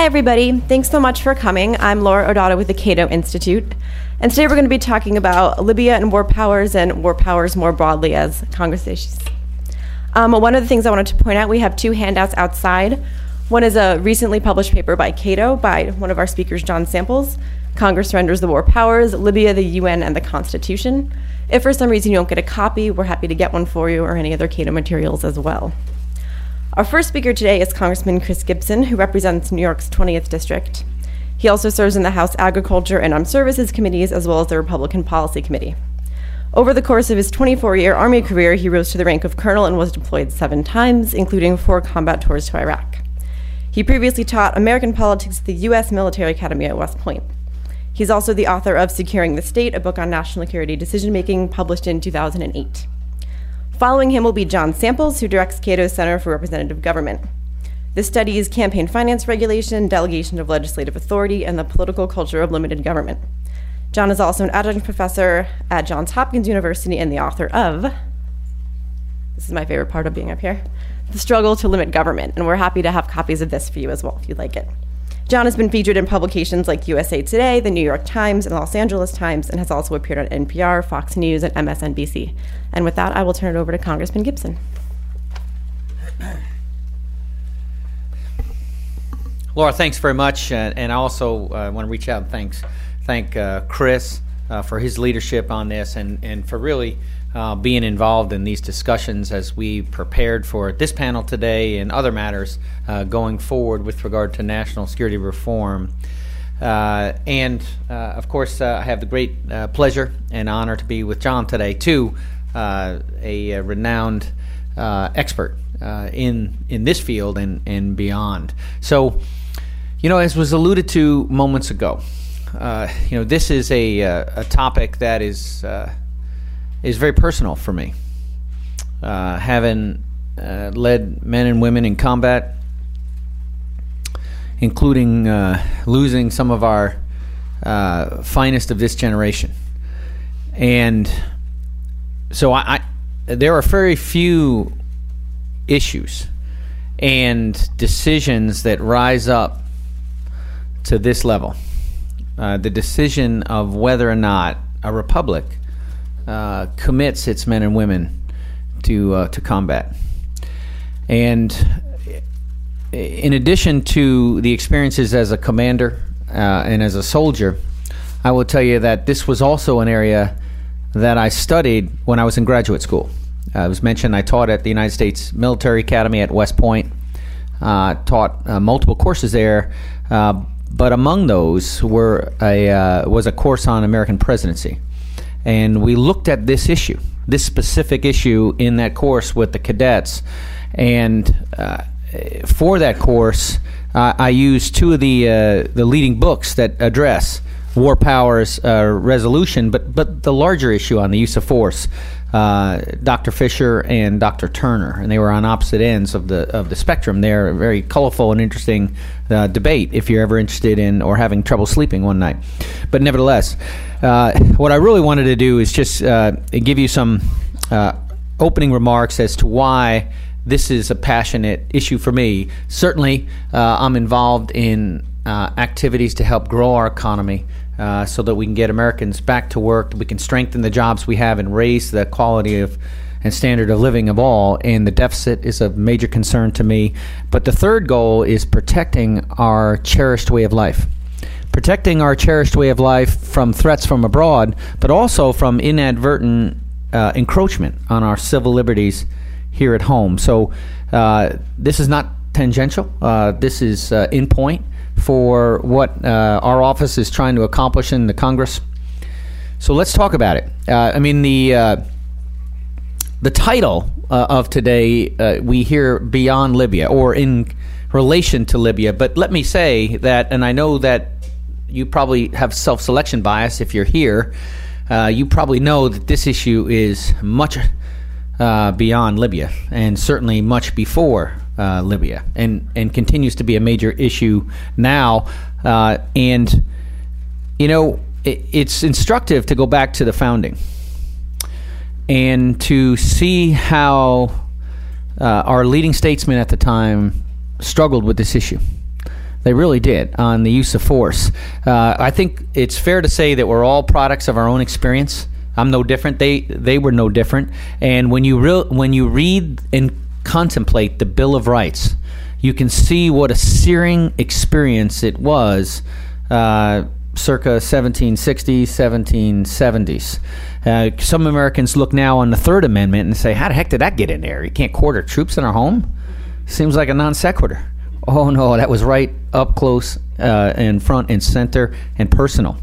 Hi, everybody. Thanks so much for coming. I'm Laura Odata with the Cato Institute. And today we're going to be talking about Libya and war powers and war powers more broadly as conversations. Um, one of the things I wanted to point out, we have two handouts outside. One is a recently published paper by Cato by one of our speakers, John Samples. Congress surrenders the war powers, Libya, the UN, and the Constitution. If for some reason you don't get a copy, we're happy to get one for you or any other Cato materials as well. Our first speaker today is Congressman Chris Gibson, who represents New York's 20th District. He also serves in the House Agriculture and Armed Services Committees as well as the Republican Policy Committee. Over the course of his 24 year Army career, he rose to the rank of colonel and was deployed seven times, including four combat tours to Iraq. He previously taught American politics at the U.S. Military Academy at West Point. He's also the author of Securing the State, a book on national security decision making, published in 2008. Following him will be John Samples, who directs Cato's Center for Representative Government. This studies campaign finance regulation, delegation of legislative authority, and the political culture of limited government. John is also an adjunct professor at Johns Hopkins University and the author of this is my favorite part of being up here The Struggle to Limit Government. And we're happy to have copies of this for you as well if you'd like it. John has been featured in publications like USA Today, the New York Times, and Los Angeles Times, and has also appeared on NPR, Fox News, and MSNBC. And with that, I will turn it over to Congressman Gibson. Laura, thanks very much, and I also uh, want to reach out and thanks thank uh, Chris uh, for his leadership on this, and and for really uh, being involved in these discussions as we prepared for this panel today and other matters uh, going forward with regard to national security reform. Uh, and uh, of course, uh, I have the great uh, pleasure and honor to be with John today, too, a, renowned expert in in this field and and beyond. So, you know, as was alluded to moments ago, you know, this is a a topic that is is very personal for me. Uh, having uh, led men and women in combat, including uh, losing some of our uh, finest of this generation. And so I, I, there are very few issues and decisions that rise up to this level. Uh, the decision of whether or not a republic uh, commits its men and women to uh, to combat. And in addition to the experiences as a commander uh, and as a soldier, I will tell you that this was also an area that I studied when I was in graduate school. Uh, was mentioned I taught at the United States Military Academy at West Point, uh, taught uh, multiple courses there, but among those were a was a course on American presidency and we looked at this issue, this specific issue in that course with the cadets. And uh, for that course, uh, I used two of the uh, the leading books that address war powers uh, resolution, but but the larger issue on the use of force. Uh, Dr. Fisher and Dr. Turner, and they were on opposite ends of the of the spectrum. They're a very colorful and interesting uh, debate if you're ever interested in or having trouble sleeping one night. But nevertheless, uh, what I really wanted to do is just uh, give you some uh, opening remarks as to why this is a passionate issue for me. Certainly, I'm involved in activities to help grow our economy uh, so that we can get Americans back to work, we can strengthen the jobs we have, and raise the quality of and standard of living of all. And the deficit is a major concern to me. But the third goal is protecting our cherished way of life. Protecting our cherished way of life from threats from abroad, but also from inadvertent uh, encroachment on our civil liberties here at home. So uh, this is not tangential. Uh, this is uh, in point for what uh, our office is trying to accomplish in the Congress. So let's talk about it. Uh, I mean, the uh, the title uh, of today uh, we hear beyond Libya or in relation to Libya. But let me say that, and I know that you probably have self selection bias if you're here. Uh, you probably know that this issue is much beyond Libya, and certainly much before uh, Libya, and and continues to be a major issue now. Uh, and you know, it, it's instructive to go back to the founding and to see how uh, our leading statesmen at the time struggled with this issue. They really did on the use of force. Uh, I think it's fair to say that we're all products of our own experience. I'm no different. They they were no different. And when you real when you read and contemplate the Bill of Rights, you can see what a searing experience it was. Uh, circa 1760s, 1770s. Uh, some Americans look now on the Third Amendment and say, How the heck did that get in there? You can't quarter troops in our home? Seems like a non sequitur. Oh, no, that was right up close uh, and front and center and personal.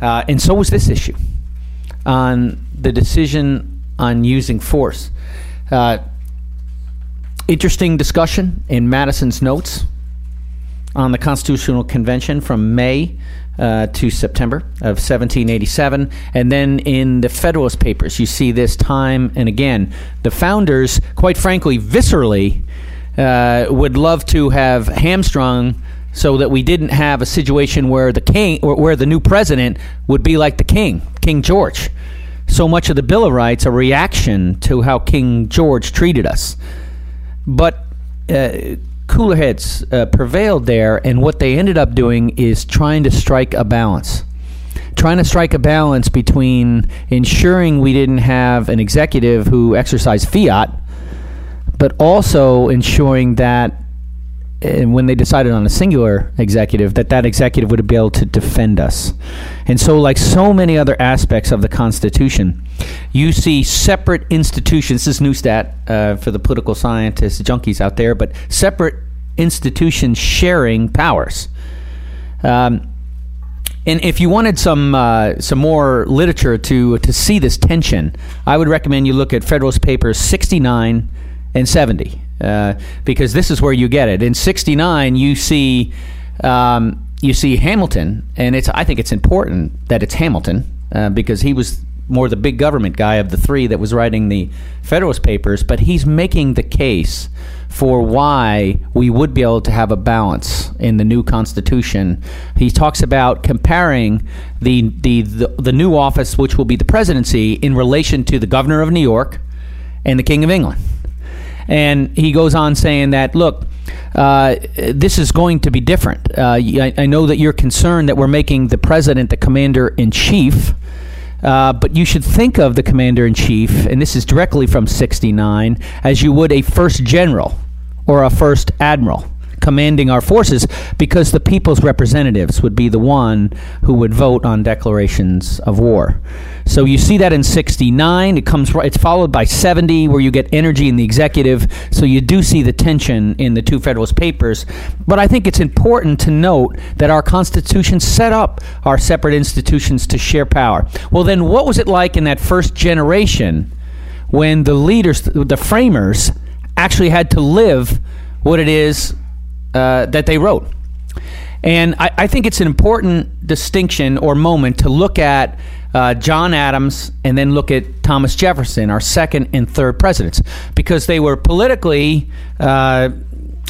Uh, and so was this issue on the decision on using force. Uh, interesting discussion in Madison's notes on the Constitutional Convention from May uh, to September of 1787. And then in the Federalist Papers, you see this time and again. The founders, quite frankly, viscerally, uh, would love to have hamstrung so that we didn't have a situation where the king where the new president would be like the king, King George. So much of the Bill of Rights a reaction to how King George treated us. But uh, cooler heads uh, prevailed there, and what they ended up doing is trying to strike a balance. Trying to strike a balance between ensuring we didn't have an executive who exercised fiat, but also ensuring that and when they decided on a singular executive, that that executive would be able to defend us. And so, like so many other aspects of the Constitution, you see separate institutions. This is Neustadt uh, for the political scientists, junkies out there, but separate institutions sharing powers. Um, and if you wanted some uh, some more literature to to see this tension, I would recommend you look at Federalist Papers 69 and 70 uh, because this is where you get it. In '69, you see um, you see Hamilton, and it's I think it's important that it's Hamilton uh, because he was more the big government guy of the three that was writing the Federalist Papers, but he's making the case for why we would be able to have a balance in the new Constitution. He talks about comparing the, the, the, the, new office, which will be the presidency, in relation to the governor of New York and the King of England. And he goes on saying that, look, uh, this is going to be different. Uh, I, I, know that you're concerned that we're making the president the commander in chief. Uh, but you should think of the commander in chief, and this is directly from 69, as you would a first general or a first admiral commanding our forces because the people's representatives would be the one who would vote on declarations of war. So you see that in 69 it comes it's followed by 70 where you get energy in the executive so you do see the tension in the two federalist papers but I think it's important to note that our constitution set up our separate institutions to share power. Well then what was it like in that first generation when the leaders the framers actually had to live what it is uh, that they wrote. And I, I, think it's an important distinction or moment to look at uh, John Adams and then look at Thomas Jefferson, our second and third presidents, because they were politically uh,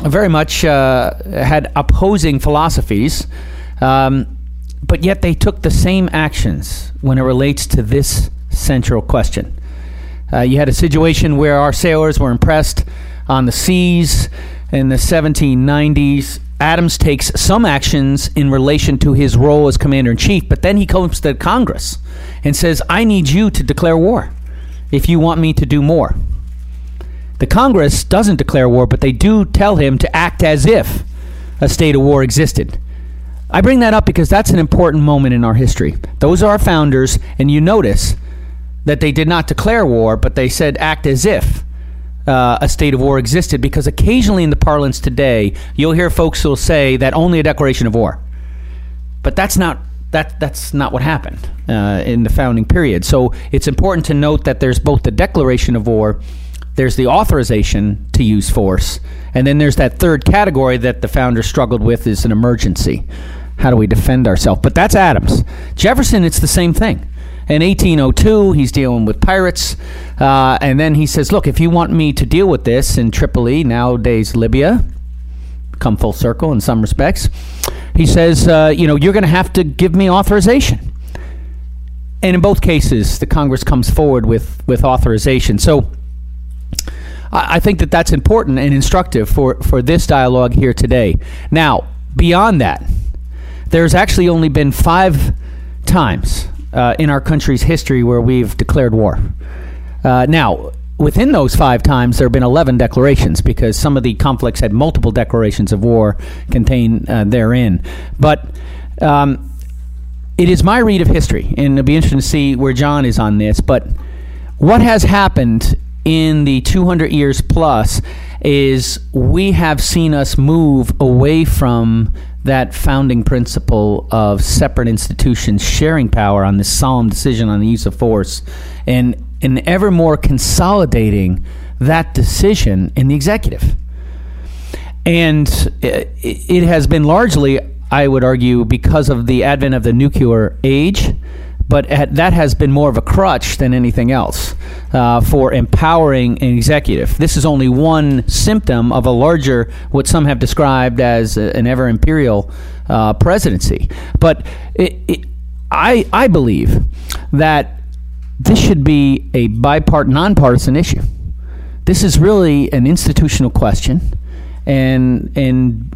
very much uh, had opposing philosophies, um, but yet they took the same actions when it relates to this central question. Uh, you had a situation where our sailors were impressed on the seas in the 1790s. Adams takes some actions in relation to his role as commander in chief, but then he comes to Congress and says, I need you to declare war if you want me to do more. The Congress doesn't declare war, but they do tell him to act as if a state of war existed. I bring that up because that's an important moment in our history. Those are our founders, and you notice that they did not declare war, but they said act as if uh, a state of war existed because occasionally in the parlance today, you'll hear folks who'll say that only a declaration of war. But that's not that that's not what happened uh, in the founding period. So it's important to note that there's both the declaration of war, there's the authorization to use force, and then there's that third category that the founders struggled with is an emergency. How do we defend ourselves? But that's Adams. Jefferson, it's the same thing. In 1802, he's dealing with pirates. Uh, and then he says, Look, if you want me to deal with this in Tripoli, nowadays Libya, come full circle in some respects, he says, uh, You know, you're going to have to give me authorization. And in both cases, the Congress comes forward with, with authorization. So I, I think that that's important and instructive for, for this dialogue here today. Now, beyond that, there's actually only been five times uh, in our country's history where we've declared war. Uh, now, within those five times, there have been 11 declarations because some of the conflicts had multiple declarations of war contained uh, therein. But um, it is my read of history, and it'll be interesting to see where John is on this. But what has happened in the 200 years plus is we have seen us move away from that founding principle of separate institutions sharing power on this solemn decision on the use of force and, and ever more consolidating that decision in the executive. And it, it has been largely, I would argue, because of the advent of the nuclear age but that has been more of a crutch than anything else uh, for empowering an executive. This is only one symptom of a larger, what some have described as a, an ever imperial uh, presidency. But it, it, I, I believe that this should be a bipart, nonpartisan issue. This is really an institutional question, and and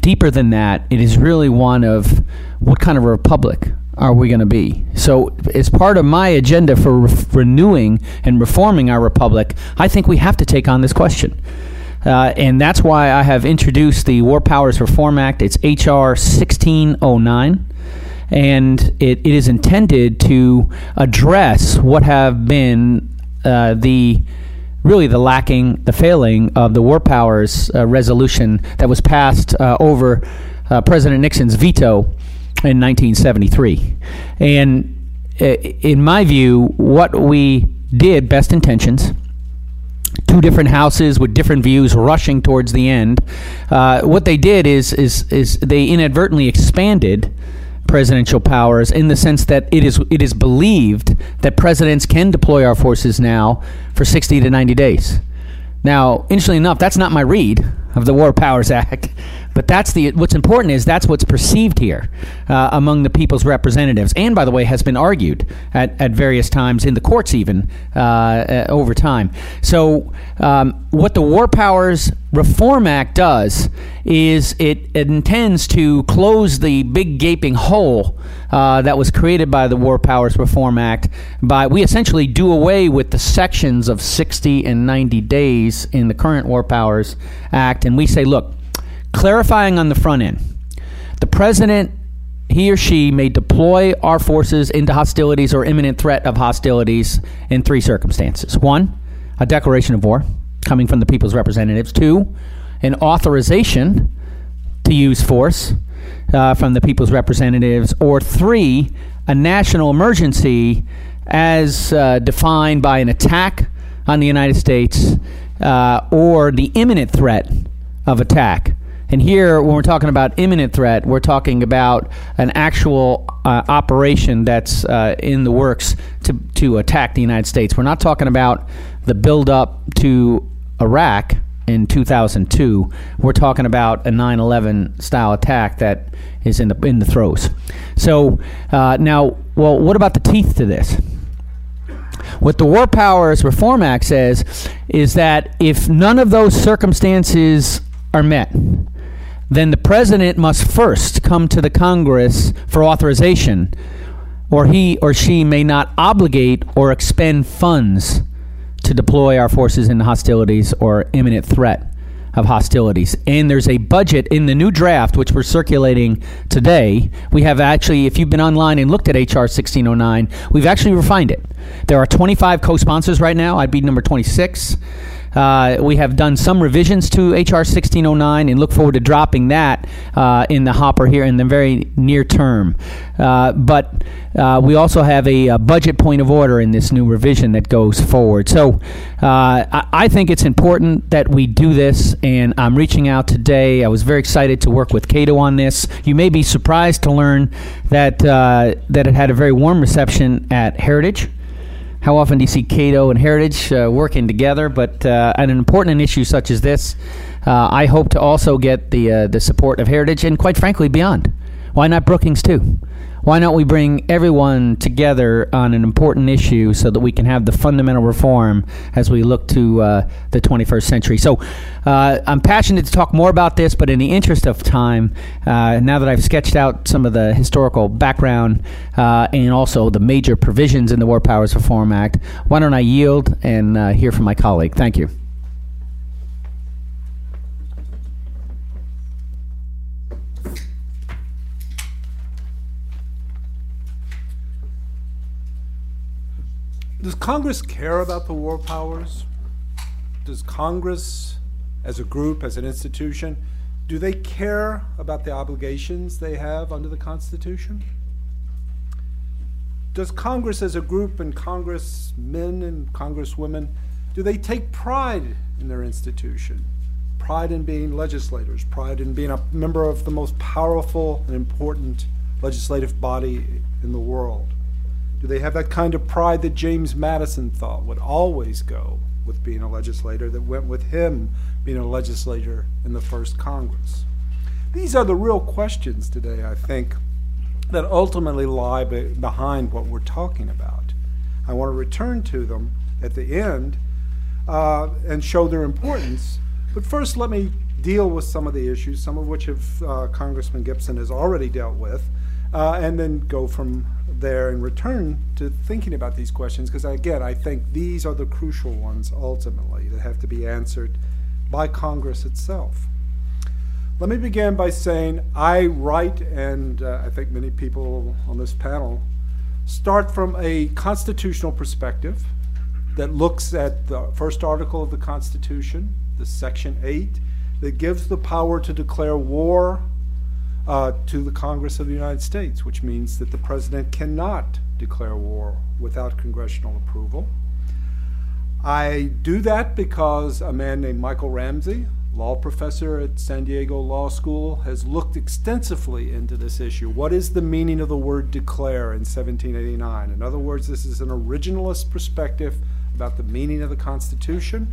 deeper than that, it is really one of what kind of a republic are we going to be? So, as part of my agenda for re- renewing and reforming our republic, I think we have to take on this question. Uh, and that's why I have introduced the War Powers Reform Act. It's H.R. 1609. And it, it is intended to address what have been uh, the really the lacking, the failing of the War Powers uh, resolution that was passed uh, over uh, President Nixon's veto in 1973. And uh, in my view, what we did, best intentions, two different houses with different views rushing towards the end. Uh, what they did is, is, is they inadvertently expanded presidential powers in the sense that it is it is believed that presidents can deploy our forces now for 60 to 90 days. Now, interestingly enough, that's not my read of the War Powers Act. But that's the what's important is that's what's perceived here uh, among the people's representatives, and by the way, has been argued at, at various times in the courts even uh, uh, over time. So, um, what the War Powers Reform Act does is it, it intends to close the big gaping hole uh, that was created by the War Powers Reform Act by we essentially do away with the sections of 60 and 90 days in the current War Powers Act, and we say, look clarifying on the front end the president he or she may deploy our forces into hostilities or imminent threat of hostilities in three circumstances. One, a declaration of war coming from the people's representatives. Two, an authorization to use force uh, from the people's representatives. Or three, a national emergency as uh, defined by an attack on the United States uh, or the imminent threat of attack and here, when we're talking about imminent threat, we're talking about an actual uh, operation that's uh, in the works to, to attack the United States. We're not talking about the build-up to Iraq in 2002. We're talking about a 9/11 style attack that is in the in the throes. So uh, now, well, what about the teeth to this? What the War Powers Reform Act says is that if none of those circumstances are met, then the president must first come to the Congress for authorization, or he or she may not obligate or expend funds to deploy our forces in hostilities or imminent threat of hostilities. And there's a budget in the new draft, which we're circulating today. We have actually, if you've been online and looked at HR 1609, we've actually refined it. There are 25 co sponsors right now. I'd be number 26. Uh, we have done some revisions to HR 1609 and look forward to dropping that uh, in the hopper here in the very near term. Uh, but uh, we also have a, a, budget point of order in this new revision that goes forward. So uh, I, I, think it's important that we do this, and I'm reaching out today. I was very excited to work with Cato on this. You may be surprised to learn that uh, that it had a very warm reception at Heritage how often do you see Cato and Heritage uh, working together? But uh, on an important issue such as this, uh, I hope to also get the uh, the support of Heritage and, quite frankly, beyond. Why not Brookings too? Why don't we bring everyone together on an important issue so that we can have the fundamental reform as we look to uh, the 21st century? So uh, I'm passionate to talk more about this, but in the interest of time, uh, now that I've sketched out some of the historical background uh, and also the major provisions in the War Powers Reform Act, why don't I yield and uh, hear from my colleague? Thank you. Does Congress care about the war powers? Does Congress, as a group, as an institution, do they care about the obligations they have under the Constitution? Does Congress, as a group, and congressmen and congresswomen, do they take pride in their institution? Pride in being legislators, pride in being a member of the most powerful and important legislative body in the world? Do they have that kind of pride that James Madison thought would always go with being a legislator, that went with him being a legislator in the first Congress? These are the real questions today, I think, that ultimately lie be behind what we're talking about. I want to return to them at the end uh, and show their importance. But first, let me deal with some of the issues, some of which have, uh, Congressman Gibson has already dealt with, uh, and then go from there and return to thinking about these questions because again I think these are the crucial ones ultimately that have to be answered by Congress itself. Let me begin by saying I write, and uh, I think many people on this panel start from a constitutional perspective that looks at the first article of the Constitution, the Section 8, that gives the power to declare war uh, to the Congress of the United States, which means that the president cannot declare war without congressional approval. I do that because a man named Michael Ramsey, law professor at San Diego Law School, has looked extensively into this issue. What is the meaning of the word declare in 1789? In other words, this is an originalist perspective about the meaning of the Constitution.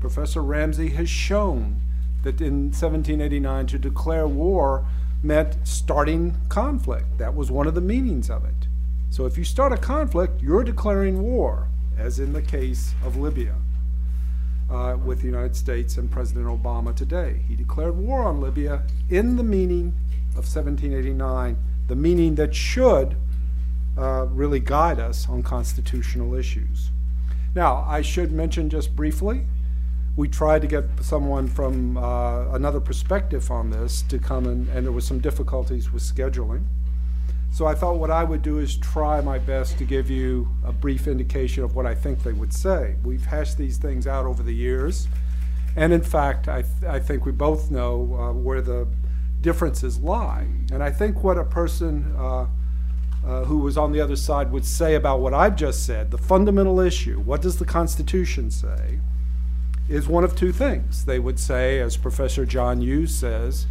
Professor Ramsey has shown that in 1789 to declare war meant starting conflict. That was one of the meanings of it. So if you start a conflict, you're declaring war, as in the case of Libya uh, with the United States and President Obama today. He declared war on Libya in the meaning of 1789, the meaning that should uh, really guide us on constitutional issues. Now, I should mention just briefly we tried to get someone from uh, another perspective on this to come in, and there was some difficulties with scheduling. So I thought what I would do is try my best to give you a brief indication of what I think they would say. We've hashed these things out over the years, and in fact, I, th I think we both know uh, where the differences lie. And I think what a person uh, uh, who was on the other side would say about what I've just said, the fundamental issue, what does the Constitution say? Is one of two things. They would say, as Professor John Yoo says,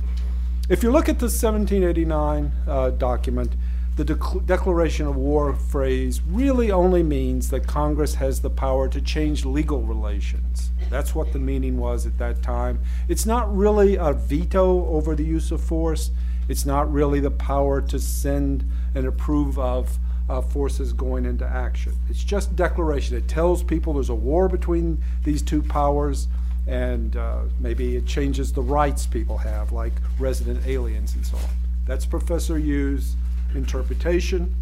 if you look at the 1789 uh, document, the de declaration of war phrase really only means that Congress has the power to change legal relations. That's what the meaning was at that time. It's not really a veto over the use of force. It's not really the power to send and approve of uh, forces going into action. It's just declaration. It tells people there's a war between these two powers, and uh, maybe it changes the rights people have, like resident aliens and so on. That's Professor Yoo's interpretation.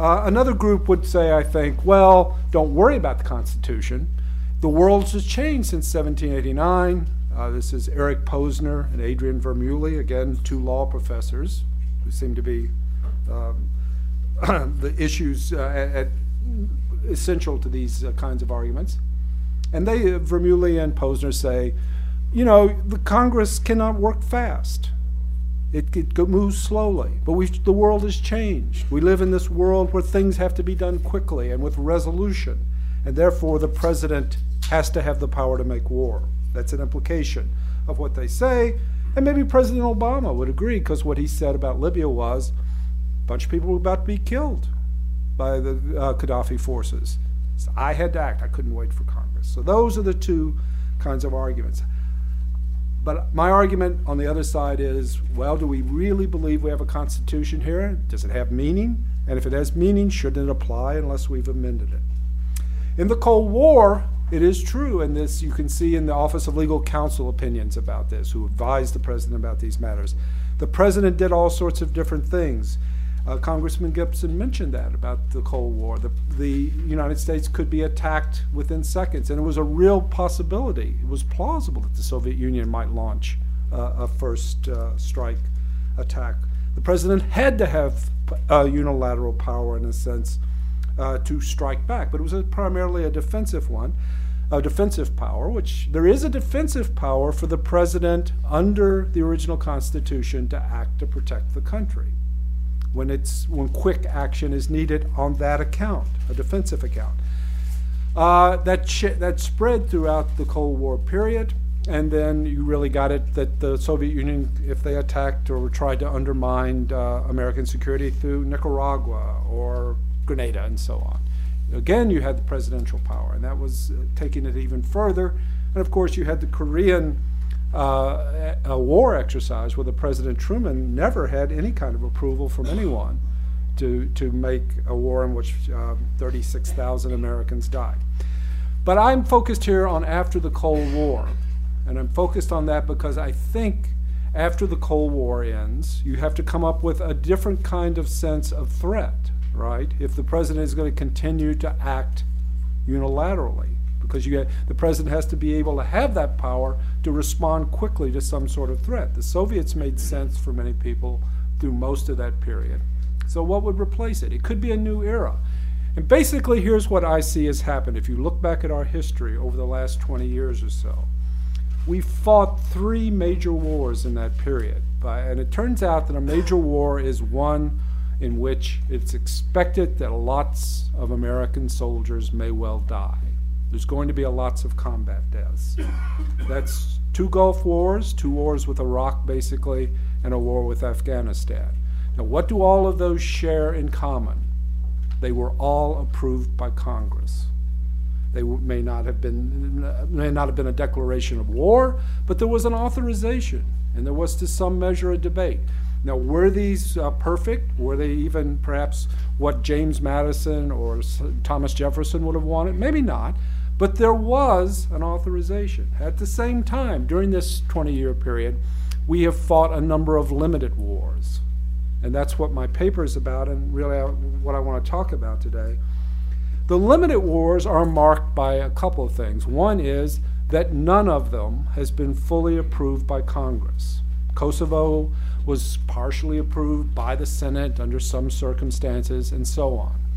Uh, another group would say, I think, well, don't worry about the Constitution. The world has changed since 1789. Uh, this is Eric Posner and Adrian Vermeule, again, two law professors who seem to be um, the issues uh, at, at essential to these uh, kinds of arguments. And they, uh, Vermeule and Posner say, you know, the Congress cannot work fast. It, it moves slowly. But we, the world has changed. We live in this world where things have to be done quickly and with resolution. And therefore, the president has to have the power to make war. That's an implication of what they say. And maybe President Obama would agree, because what he said about Libya was bunch of people were about to be killed by the uh, Gaddafi forces. So I had to act. I couldn't wait for Congress. So those are the two kinds of arguments. but my argument on the other side is well, do we really believe we have a constitution here? Does it have meaning? And if it has meaning, shouldn't it apply unless we've amended it? In the Cold War, it is true, and this you can see in the Office of Legal Counsel opinions about this, who advised the president about these matters. The president did all sorts of different things. Uh, Congressman Gibson mentioned that about the Cold War. The, the United States could be attacked within seconds, and it was a real possibility. It was plausible that the Soviet Union might launch uh, a first uh, strike attack. The president had to have unilateral power, in a sense, uh, to strike back, but it was a, primarily a defensive one. A defensive power, which there is a defensive power for the president under the original Constitution to act to protect the country when it's when quick action is needed on that account, a defensive account. Uh, that that spread throughout the Cold War period, and then you really got it that the Soviet Union, if they attacked or tried to undermine uh, American security through Nicaragua or Grenada and so on. Again, you had the presidential power, and that was uh, taking it even further. And of course, you had the Korean uh, a war exercise where the President Truman never had any kind of approval from anyone to, to make a war in which uh, 36,000 Americans died. But I'm focused here on after the Cold War. And I'm focused on that because I think after the Cold War ends, you have to come up with a different kind of sense of threat, right? If the president is going to continue to act unilaterally because you the president has to be able to have that power to respond quickly to some sort of threat. The Soviets made sense for many people through most of that period. So, what would replace it? It could be a new era. And basically, here's what I see has happened. If you look back at our history over the last 20 years or so, we fought three major wars in that period. And it turns out that a major war is one in which it's expected that lots of American soldiers may well die. There's going to be a lots of combat deaths. That's two Gulf wars, two wars with Iraq, basically, and a war with Afghanistan. Now, what do all of those share in common? They were all approved by Congress. They may not have been may not have been a declaration of war, but there was an authorization, and there was to some measure a debate. Now, were these uh, perfect? Were they even perhaps what James Madison or Thomas Jefferson would have wanted? Maybe not. But there was an authorization. At the same time, during this 20 year period, we have fought a number of limited wars. And that's what my paper is about, and really what I want to talk about today. The limited wars are marked by a couple of things. One is that none of them has been fully approved by Congress. Kosovo was partially approved by the Senate under some circumstances, and so on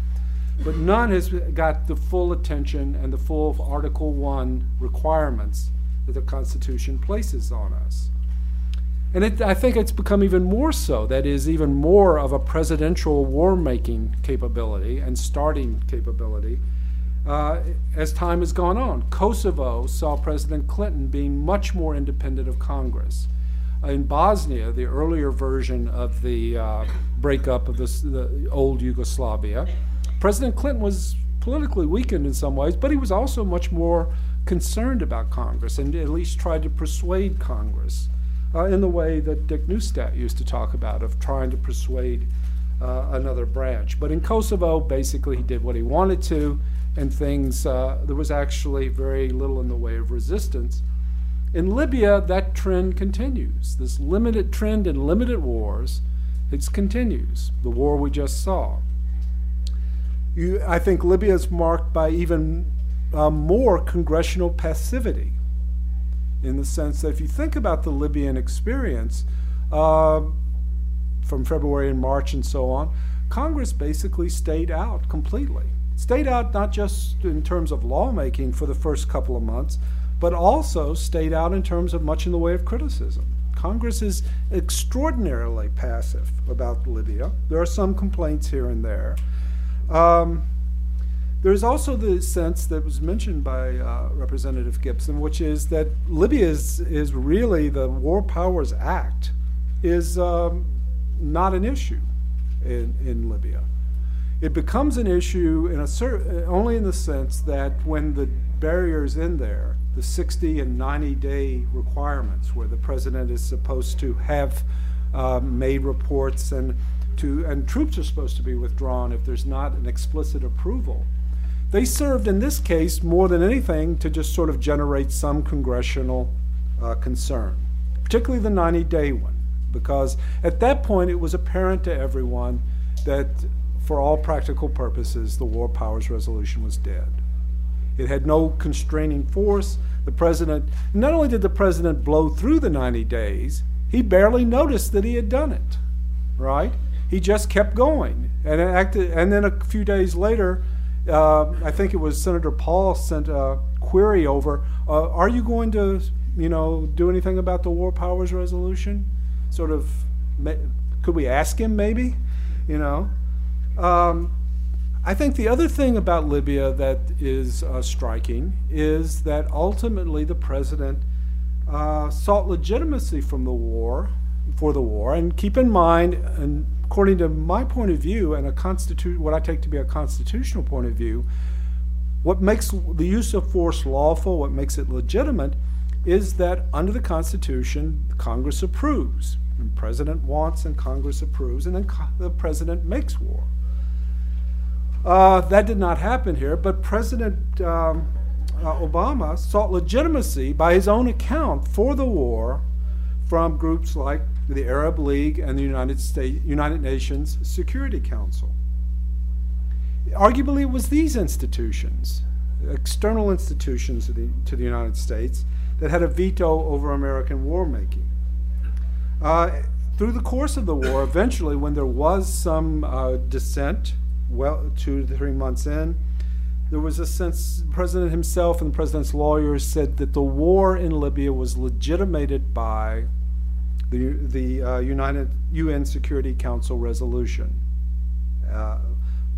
but none has got the full attention and the full Article 1 requirements that the Constitution places on us. And it, I think it's become even more so. That is, even more of a presidential war making capability and starting capability uh, as time has gone on. Kosovo saw President Clinton being much more independent of Congress. in Bosnia, the earlier version of the uh, breakup of this, the old Yugoslavia, President Clinton was politically weakened in some ways, but he was also much more concerned about Congress and at least tried to persuade Congress uh, in the way that Dick Neustadt used to talk about, of trying to persuade uh, another branch. But in Kosovo, basically, he did what he wanted to, and things, uh, there was actually very little in the way of resistance. In Libya, that trend continues. This limited trend in limited wars, it continues. The war we just saw. You, I think Libya is marked by even uh, more congressional passivity in the sense that if you think about the Libyan experience uh, from February and March and so on, Congress basically stayed out completely. Stayed out not just in terms of lawmaking for the first couple of months, but also stayed out in terms of much in the way of criticism. Congress is extraordinarily passive about Libya. There are some complaints here and there. Um, there's also the sense that was mentioned by uh, Representative Gibson, which is that Libya is, is really the War Powers Act is um, not an issue in, in Libya. It becomes an issue in a cer- only in the sense that when the barriers in there the 60 and 90 day requirements, where the president is supposed to have uh, made reports and to and troops are supposed to be withdrawn if there's not an explicit approval. They served in this case more than anything to just sort of generate some congressional uh, concern, particularly the 90 day one, because at that point it was apparent to everyone that for all practical purposes the War Powers Resolution was dead. It had no constraining force. The president, not only did the president blow through the 90 days, he barely noticed that he had done it, right? He just kept going. And, acted, and then a few days later, uh, I think it was Senator Paul sent a query over uh, Are you going to, you know, do anything about the War Powers Resolution? Sort of, could we ask him maybe? You know? Um, I think the other thing about Libya that is uh, striking is that ultimately the president uh, sought legitimacy from the war, for the war, and keep in mind, and according to my point of view and a constitu- what I take to be a constitutional point of view, what makes the use of force lawful, what makes it legitimate, is that under the Constitution, Congress approves. The president wants and Congress approves, and then co- the president makes war. Uh, that did not happen here, but President um, uh, Obama sought legitimacy by his own account for the war from groups like the Arab League and the United States United Nations Security Council. Arguably, it was these institutions, external institutions to the, to the United States, that had a veto over American war making. Uh, through the course of the war, eventually, when there was some uh, dissent well two to three months in, there was a sense the president himself and the president's lawyers said that the war in Libya was legitimated by the, the uh, United UN Security Council resolution uh,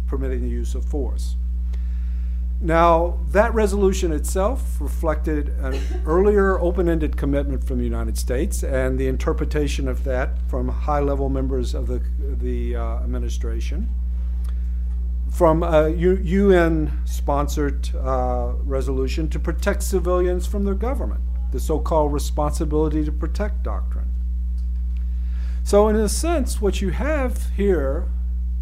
permitting the use of force. Now, that resolution itself reflected an earlier open ended commitment from the United States and the interpretation of that from high level members of the, the uh, administration from a UN sponsored uh, resolution to protect civilians from their government, the so called responsibility to protect doctrine. So, in a sense, what you have here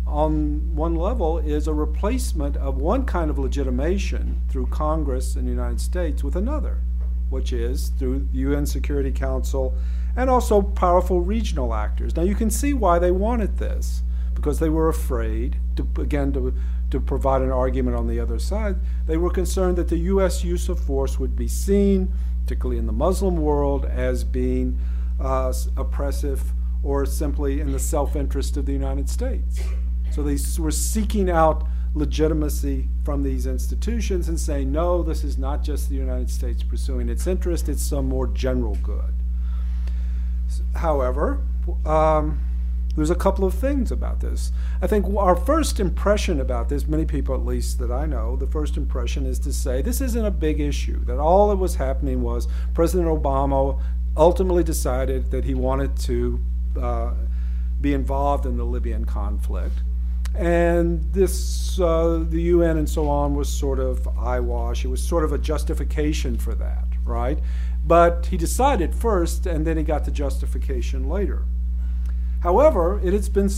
on one level is a replacement of one kind of legitimation through Congress in the United States with another, which is through the UN Security Council and also powerful regional actors. Now, you can see why they wanted this because they were afraid, to, again, to, to provide an argument on the other side, they were concerned that the U.S. use of force would be seen, particularly in the Muslim world, as being uh, oppressive or simply in the self interest of the United States. So they were seeking out legitimacy from these institutions and saying, no, this is not just the United States pursuing its interest, it's some more general good. However, um, there's a couple of things about this. I think our first impression about this, many people at least that I know, the first impression is to say this isn't a big issue, that all that was happening was President Obama ultimately decided that he wanted to uh, be involved in the Libyan conflict. And this, uh, the UN and so on, was sort of eyewash. It was sort of a justification for that, right? But he decided first, and then he got the justification later. However, it has been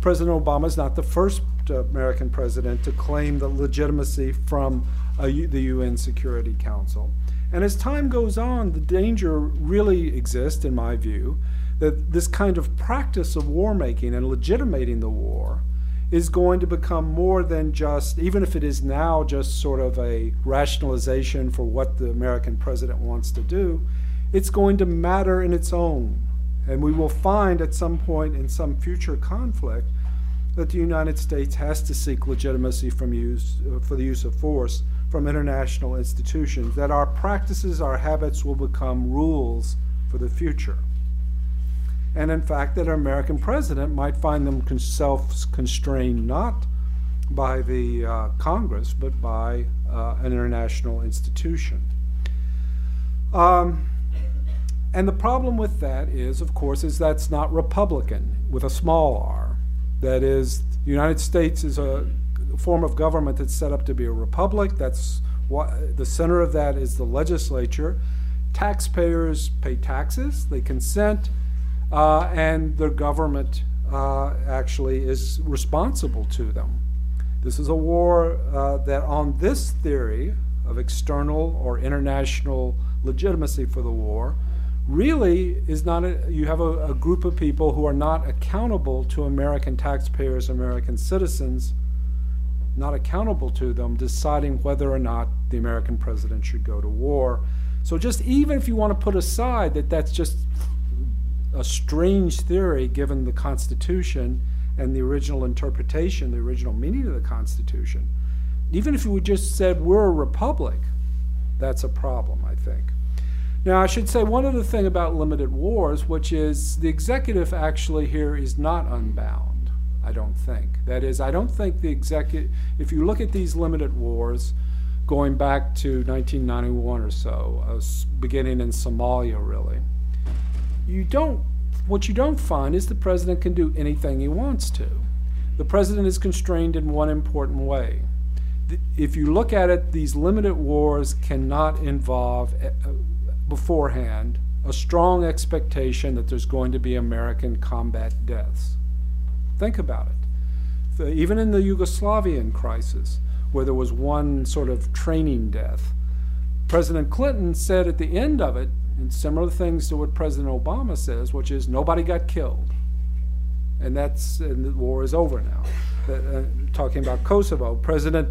President Obama is not the first uh, American president to claim the legitimacy from the UN Security Council. And as time goes on, the danger really exists, in my view, that this kind of practice of war making and legitimating the war is going to become more than just, even if it is now just sort of a rationalization for what the American president wants to do, it's going to matter in its own and we will find at some point in some future conflict that the United States has to seek legitimacy from use, uh, for the use of force from international institutions, that our practices, our habits will become rules for the future. And in fact, that our American president might find them self constrained not by the uh, Congress, but by uh, an international institution. Um, and the problem with that is, of course, is that's not Republican with a small r. That is, the United States is a form of government that's set up to be a republic. That's What, the center of that is the legislature. Taxpayers pay taxes, they consent, uh, and their government uh, actually is responsible to them. This is a war uh, that, on this theory of external or international legitimacy for the war, really is not a, you have a, a, group of people who are not accountable to American taxpayers, American citizens, not accountable to them, deciding whether or not the American president should go to war. So, just even if you want to put aside that that's just a strange theory given the Constitution and the original interpretation, the original meaning of the Constitution, even if you would just said we're a republic, that's a problem, I think. Now, I should say one other thing about limited wars, which is the executive actually here is not unbound, I don't think. That is, I don't think the executive, if you look at these limited wars going back to 1991 or so, uh, beginning in Somalia, really, you don't, what you don't find is the president can do anything he wants to. The president is constrained in one important way. If you look at it, these limited wars cannot involve uh, beforehand a strong expectation that there's going to be American combat deaths. Think about it. Even in the Yugoslavian crisis, where there was one sort of training death, President Clinton said at the end of it, and similar things to what President Obama says, which is nobody got killed. And that's and the war is over now. Uh, talking about Kosovo, President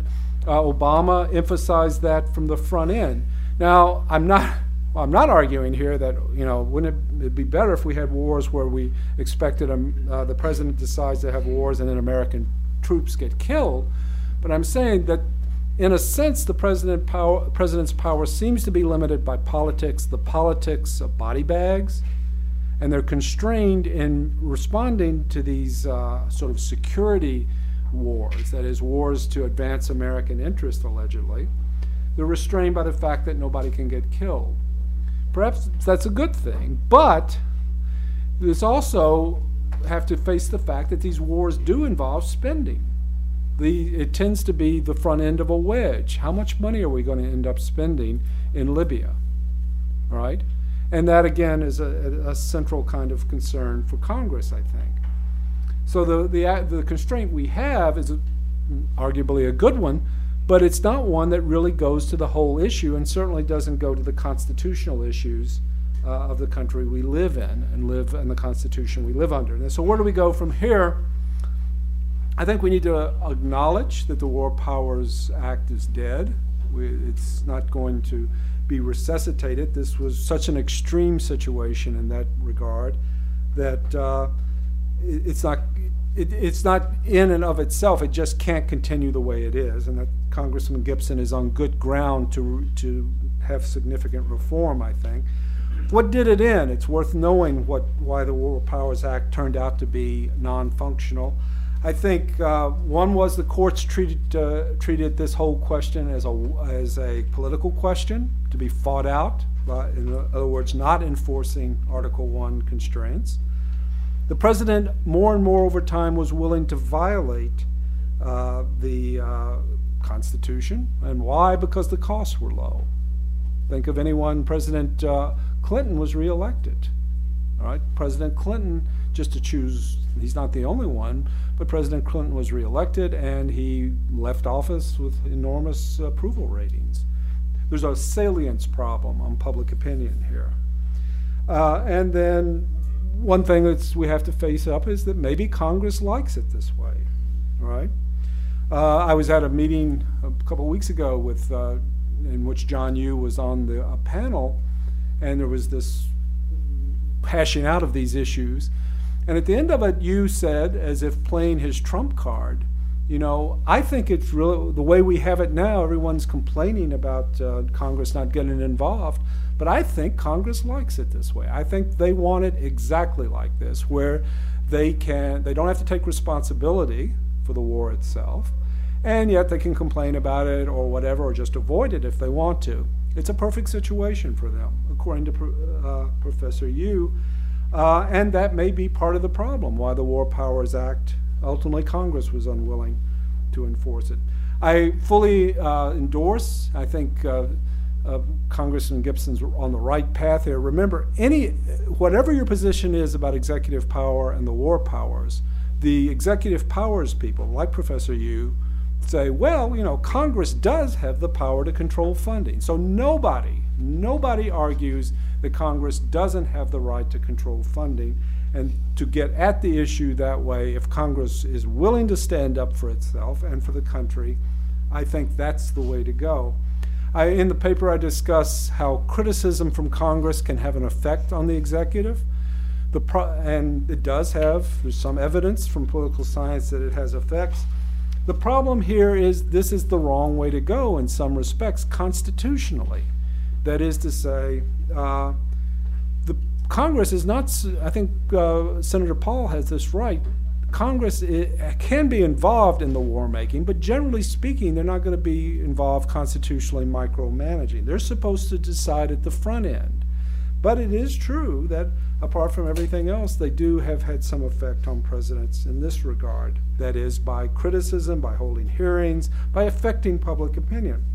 uh, Obama emphasized that from the front end. Now, I'm not well, I'm not arguing here that you know wouldn't it be better if we had wars where we expected um, uh, the president decides to have wars and then American troops get killed, but I'm saying that in a sense the president power, president's power seems to be limited by politics, the politics of body bags, and they're constrained in responding to these uh, sort of security wars, that is, wars to advance American interest allegedly. They're restrained by the fact that nobody can get killed. Perhaps that's a good thing, but this also have to face the fact that these wars do involve spending. The, it tends to be the front end of a wedge. How much money are we going to end up spending in Libya? Right? And that, again, is a, a central kind of concern for Congress, I think. So the, the, the constraint we have is a, arguably a good one, but it's not one that really goes to the whole issue and certainly doesn't go to the constitutional issues uh, of the country we live in and live in the Constitution we live under. And so, where do we go from here? I think we need to acknowledge that the War Powers Act is dead. We, it's not going to be resuscitated. This was such an extreme situation in that regard that uh, it, it's not it, it's not in and of itself. It just can't continue the way it is, and that Congressman Gibson is on good ground to to have significant reform. I think. What did it in? It's worth knowing what why the War Powers Act turned out to be non-functional. I think uh, one was the courts treated uh, treated this whole question as a as a political question to be fought out. Uh, in other words, not enforcing Article One constraints. The president, more and more over time, was willing to violate uh, the uh, Constitution. And why? Because the costs were low. Think of anyone, President uh, Clinton was reelected. All right, President Clinton, just to choose, he's not the only one, but President Clinton was reelected and he left office with enormous approval ratings. There's a salience problem on public opinion here. Uh, and then one thing that we have to face up is that maybe Congress likes it this way, right? Uh, I was at a meeting a couple weeks ago with, uh, in which John Yoo was on the panel, and there was this hashing out of these issues. And at the end of it, Yoo said, as if playing his trump card, you know, I think it's really the way we have it now. Everyone's complaining about uh, Congress not getting involved. But I think Congress likes it this way. I think they want it exactly like this, where they can they don't have to take responsibility for the war itself, and yet they can complain about it or whatever, or just avoid it if they want to. It's a perfect situation for them, according to uh, Professor Yoo, uh, and that may be part of the problem why the War Powers Act ultimately Congress was unwilling to enforce it. I fully uh, endorse, I think uh, uh, Congressman Gibson's on the right path here. Remember, any whatever your position is about executive power and the war powers, the executive powers people, like Professor Yoo, say, well, you know, Congress does have the power to control funding. So nobody, nobody argues that Congress doesn't have the right to control funding. And to get at the issue that way, if Congress is willing to stand up for itself and for the country, I think that's the way to go. I, in the paper, I discuss how criticism from Congress can have an effect on the executive. The pro- and it does have, there's some evidence from political science that it has effects. The problem here is this is the wrong way to go in some respects, constitutionally. That is to say, uh, the Congress is not, I think uh, Senator Paul has this right. Congress can be involved in the war making, but generally speaking, they're not going to be involved constitutionally micromanaging. They're supposed to decide at the front end. But it is true that apart from everything else, they do have had some effect on presidents in this regard. That is, by criticism, by holding hearings, by affecting public opinion.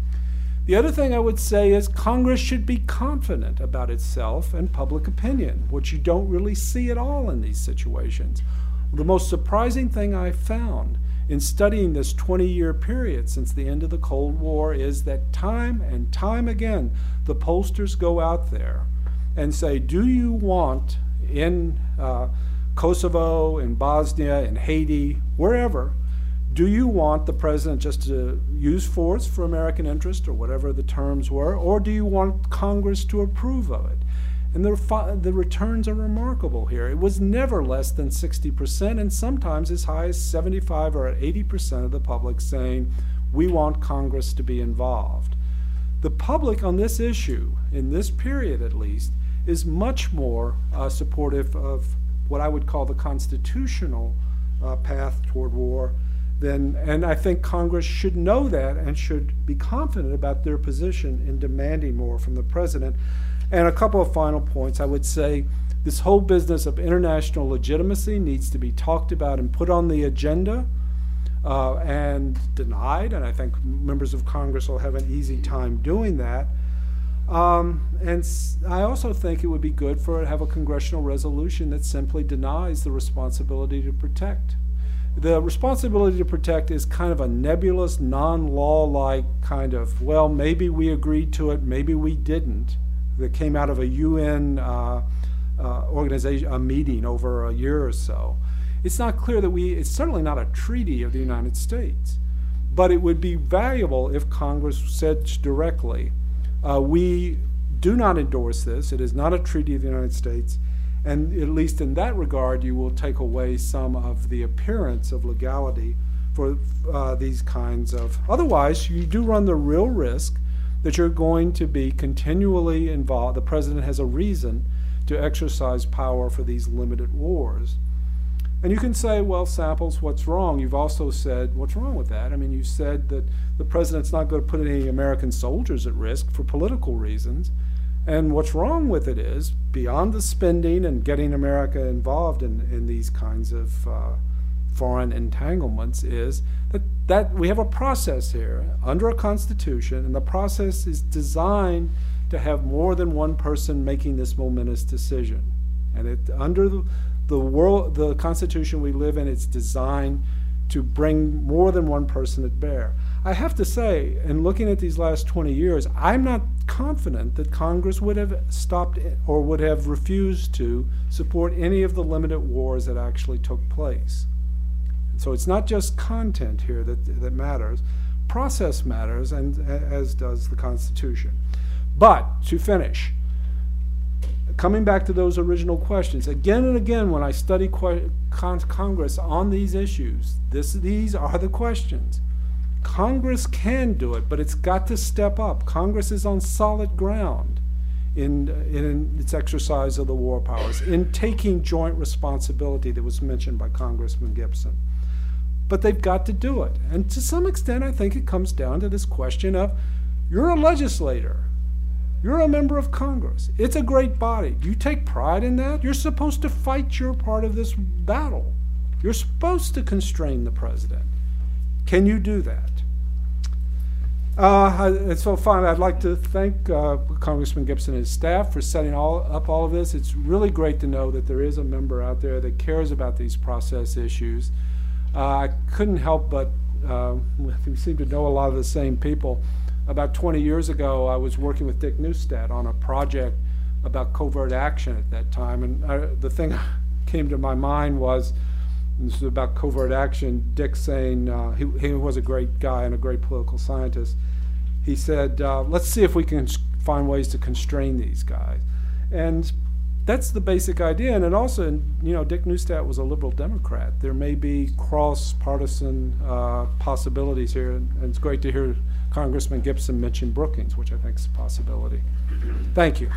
The other thing I would say is Congress should be confident about itself and public opinion, which you don't really see at all in these situations. The most surprising thing I found in studying this 20 year period since the end of the Cold War is that time and time again, the pollsters go out there and say, Do you want in uh, Kosovo, in Bosnia, in Haiti, wherever, do you want the president just to use force for American interest or whatever the terms were, or do you want Congress to approve of it? And the, the returns are remarkable here. It was never less than 60%, and sometimes as high as 75 or 80% of the public saying, we want Congress to be involved. The public on this issue, in this period at least, is much more uh, supportive of what I would call the constitutional uh, path toward war than, and I think Congress should know that and should be confident about their position in demanding more from the president. And a couple of final points. I would say this whole business of international legitimacy needs to be talked about and put on the agenda uh, and denied. And I think members of Congress will have an easy time doing that. Um, and I also think it would be good for it to have a congressional resolution that simply denies the responsibility to protect. The responsibility to protect is kind of a nebulous, non law like kind of, well, maybe we agreed to it, maybe we didn't that came out of a UN uh, uh, organization, a meeting over a year or so. It's not clear that we, it's certainly not a treaty of the United States, but it would be valuable if Congress said directly, uh, we do not endorse this, it is not a treaty of the United States, and at least in that regard, you will take away some of the appearance of legality for uh, these kinds of. Otherwise, you do run the real risk that you're going to be continually involved. The president has a reason to exercise power for these limited wars. And you can say, well, Samples, what's wrong? You've also said, what's wrong with that? I mean, you said that the president's not going to put any American soldiers at risk for political reasons. And what's wrong with it is, beyond the spending and getting America involved in, in these kinds of uh, foreign entanglements is that, that we have a process here under a constitution, and the process is designed to have more than one person making this momentous decision. And it under the, the world the constitution we live in, it's designed to bring more than one person at bear. I have to say, in looking at these last 20 years, I'm not confident that Congress would have stopped or would have refused to support any of the limited wars that actually took place. So it's not just content here that, that matters, process matters, and as does the Constitution. But to finish, coming back to those original questions, again and again, when I study Congress on these issues, this, these are the questions. Congress can do it, but it's got to step up. Congress is on solid ground in, in its exercise of the war powers, in taking joint responsibility that was mentioned by Congressman Gibson but they've got to do it. And to some extent, I think it comes down to this question of you're a legislator, you're a member of Congress. It's a great body. Do you take pride in that? You're supposed to fight your part of this battle. You're supposed to constrain the president. Can you do that? Uh, I- and so finally, I'd like to thank uh, Congressman Gibson and his staff for setting all, up all of this. It's really great to know that there is a member out there that cares about these process issues. Uh, I couldn't help but, uh, we seem to know a lot of the same people. About 20 years ago, I was working with Dick Neustadt on a project about covert action at that time, and I, the thing came to my mind was, this is about covert action. Dick saying uh, he, he was a great guy and a great political scientist. He said, uh, "Let's see if we can find ways to constrain these guys," and that's the basic idea. And it also, you know, Dick Neustadt was a liberal Democrat. There may be cross-partisan uh, possibilities here, and, and it's great to hear Congressman Gibson mention Brookings, which I think is a possibility. Thank you.